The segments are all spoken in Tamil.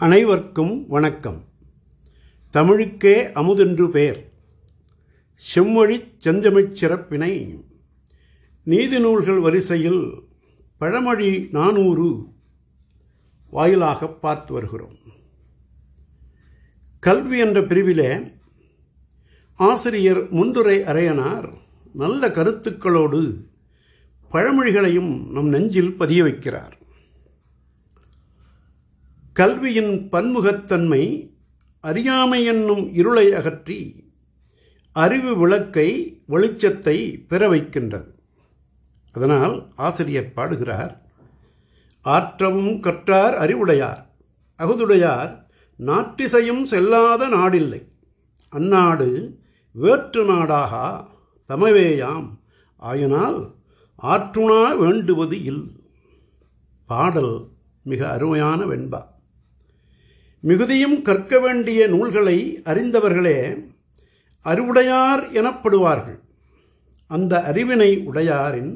அனைவர்க்கும் வணக்கம். தமிழுக்கே அமுதென்று பெயர். செம்மொழிச் செந்தமிழ்ச் சிறப்பினை. நீதி நூல்கள் வரிசையில் பழமொழி நானூறு வாயிலாக பார்த்து வருகிறோம். கல்வி என்ற பிரிவிலே ஆசிரியர் முன்துரை அரையனார் நல்ல கருத்துக்களோடு பழமொழிகளையும் நம் நெஞ்சில் பதிய வைக்கிறார். கல்வியின் பன்முகத்தன்மை அறியாமை என்னும் இருளை அகற்றி அறிவு விளக்கை வெளிச்சத்தை பெற வைக்கின்றது. அதனால் ஆசிரியர் பாடுகிறார் ஆற்றவும் கற்றார் அறிவுடையார் அகுதுடையார் நாட்டிசையும் செல்லாத நாடில்லை. அந்நாடு வேற்று நாடாக தமவேயாம் ஆயினால் ஆற்றுணா வேண்டுவது இல். பாடல் மிக அருமையான வெண்பா. மிகுதியும் கற்க வேண்டிய நூல்களை அறிந்தவர்களே அறிவுடையார் எனப்படுவார்கள். அந்த அறிவினை உடையாரின்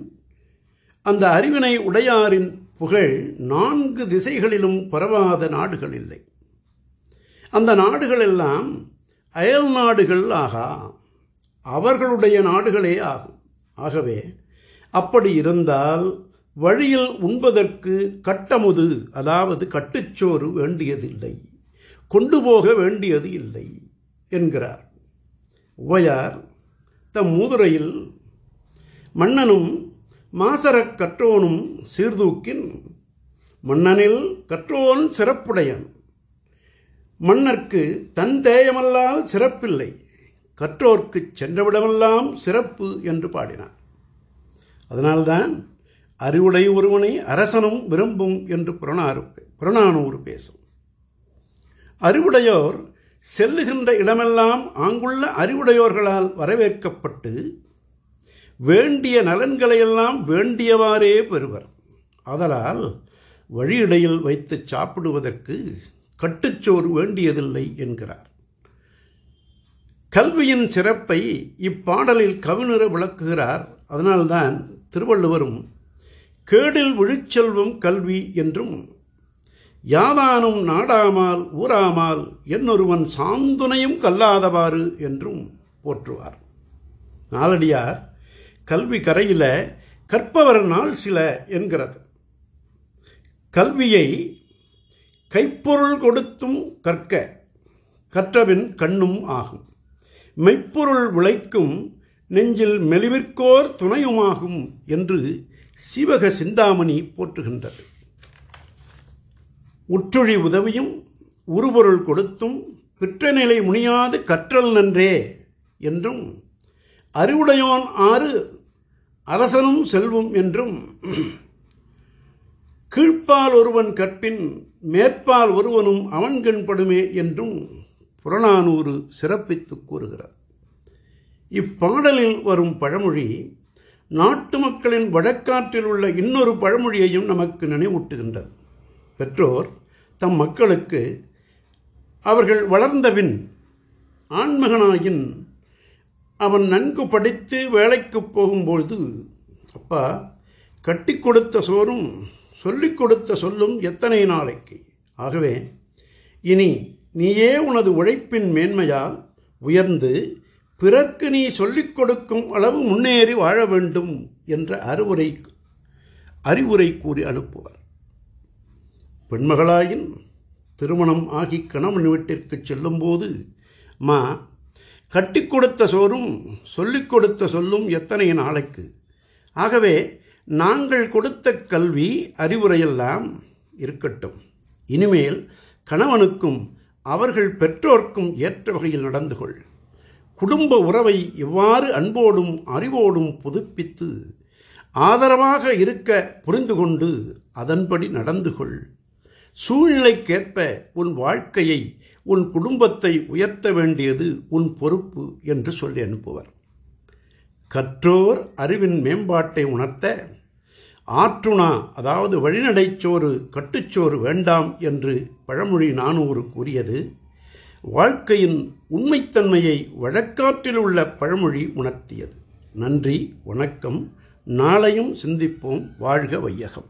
அந்த அறிவினை உடையாரின் புகழ் நான்கு திசைகளிலும் பரவாத நாடுகள் இல்லை. அந்த நாடுகளெல்லாம் அயல் நாடுகள் ஆகா அவர்களுடைய நாடுகளே ஆகும். ஆகவே அப்படி இருந்தால் வழியில் உண்பதற்கு கட்டமுது அதாவது கட்டுச்சோறு வேண்டியதில்லை. கொண்டு போக வேண்டியது இல்லை என்கிறார். உவையார் தம் மூதுரையில் மன்னனும் மாசரக் கற்றோனும் சீர்தூக்கின் மன்னனில் கற்றோன் சிறப்புடையன். மன்னர்க்கு தன் தேயமல்லால் சிறப்பில்லை கற்றோர்க்கு சென்றவிடமெல்லாம் சிறப்பு என்று பாடினார். அதனால்தான் அறிவுடை ஒருவனை அரசனும் விரும்பும் என்று புறநாறு புறநானூறு பேசும். அறிவுடையோர் செல்லுகின்ற இடமெல்லாம் அங்குள்ள அறிவுடையோர்களால் வரவேற்கப்பட்டு வேண்டிய நலன்களையெல்லாம் வேண்டியவாறே பெறுவர். ஆதலால் வழியிடையில் வைத்து சாப்பிடுவதற்கு கட்டுச்சோறு வேண்டியதில்லை என்கிறார். கல்வியின் சிறப்பை இப்பாடலில் கவிஞர விளக்குகிறார். அதனால்தான் திருவள்ளுவரும் கேடில் விழுச்செல்வம் கல்வி என்றும் யாதானும் நாடாமால் ஊராமால் என்னொருவன் சாந்துணையும் கல்லாதவாறு என்றும் போற்றுவார். நாளடியார் கல்வி கரையில் கற்பவர் நாள் சில என்கிறது. கல்வியை கைப்பொருள் கொடுத்தும் கற்க கற்றவின் கண்ணும் ஆகும். மெய்ப்பொருள் விளைக்கும் நெஞ்சில் மெலிவிற்கோர் துணையுமாகும் என்று சிவக சிந்தாமணி போற்றுகின்றது. உற்றுழி உதவியும் உருபொருள் கொடுத்தும் பிற்றநிலை முனியாது கற்றல் நன்றே என்றும் அறிவுடையோன் ஆறு அரசனும் செல்வம் என்றும் கீழ்ப்பால் ஒருவன் கற்பின் மேற்பால் ஒருவனும் அவன்கண்படுமே என்றும் புறநானூறு சிறப்பித்து கூறுகிறார். இப்பாடலில் வரும் பழமொழி நாட்டு மக்களின் வழக்காற்றில் உள்ள இன்னொரு பழமொழியையும் நமக்கு நினைவூட்டுகின்றது. பெற்றோர் தம் மக்களுக்கு அவர்கள் வளர்ந்தபின் ஆண்மகனாயின் அவன் நன்கு படித்து வேலைக்கு போகும்பொழுது அப்பா கட்டி கொடுத்த சோறும் சொல்லிக் கொடுத்த சொல்லும் எத்தனை நாளைக்கு? ஆகவே இனி நீயே உனது உழைப்பின் மேன்மையால் உயர்ந்து பிறர்க்கு நீ சொல்லிக் கொடுக்கும் அளவு முன்னேறி வாழ வேண்டும் என்ற அறிவுரை அறிவுரை கூறி அனுப்புவார். பெண்மகளாயின் திருமணம் ஆகி கணவன் வீட்டிற்கு செல்லும்போது மா கட்டி கொடுத்த சோறும் சொல்லிக் கொடுத்த சொல்லும் எத்தனை நாளைக்கு? ஆகவே நாங்கள் கொடுத்த கல்வி அறிவுரையெல்லாம் இருக்கட்டும். இனிமேல் கணவனுக்கும் அவர்கள் பெற்றோர்க்கும் ஏற்ற வகையில் நடந்து கொள். குடும்ப உறவை எவ்வாறு அன்போடும் அறிவோடும் புதுப்பித்து ஆதரவாக இருக்க புரிந்து கொண்டு அதன்படி நடந்து கொள். சூழ்நிலைக்கேற்ப உன் வாழ்க்கையை உன் குடும்பத்தை உயர்த்த வேண்டியது உன் பொறுப்பு என்று சொல்லி அனுப்புவர். கற்றோர் அறிவின் மேம்பாட்டை உணர்த்த ஆற்றுணா அதாவது வழிநடைச்சோறு கட்டுச்சோறு வேண்டாம் என்று பழமொழி நானூறு கூறியது வாழ்க்கையின் உண்மைத்தன்மையை வழக்காற்றில் உள்ள பழமொழி உணர்த்தியது. நன்றி வணக்கம். நாளையும் சிந்திப்போம். வாழ்க வையகம்.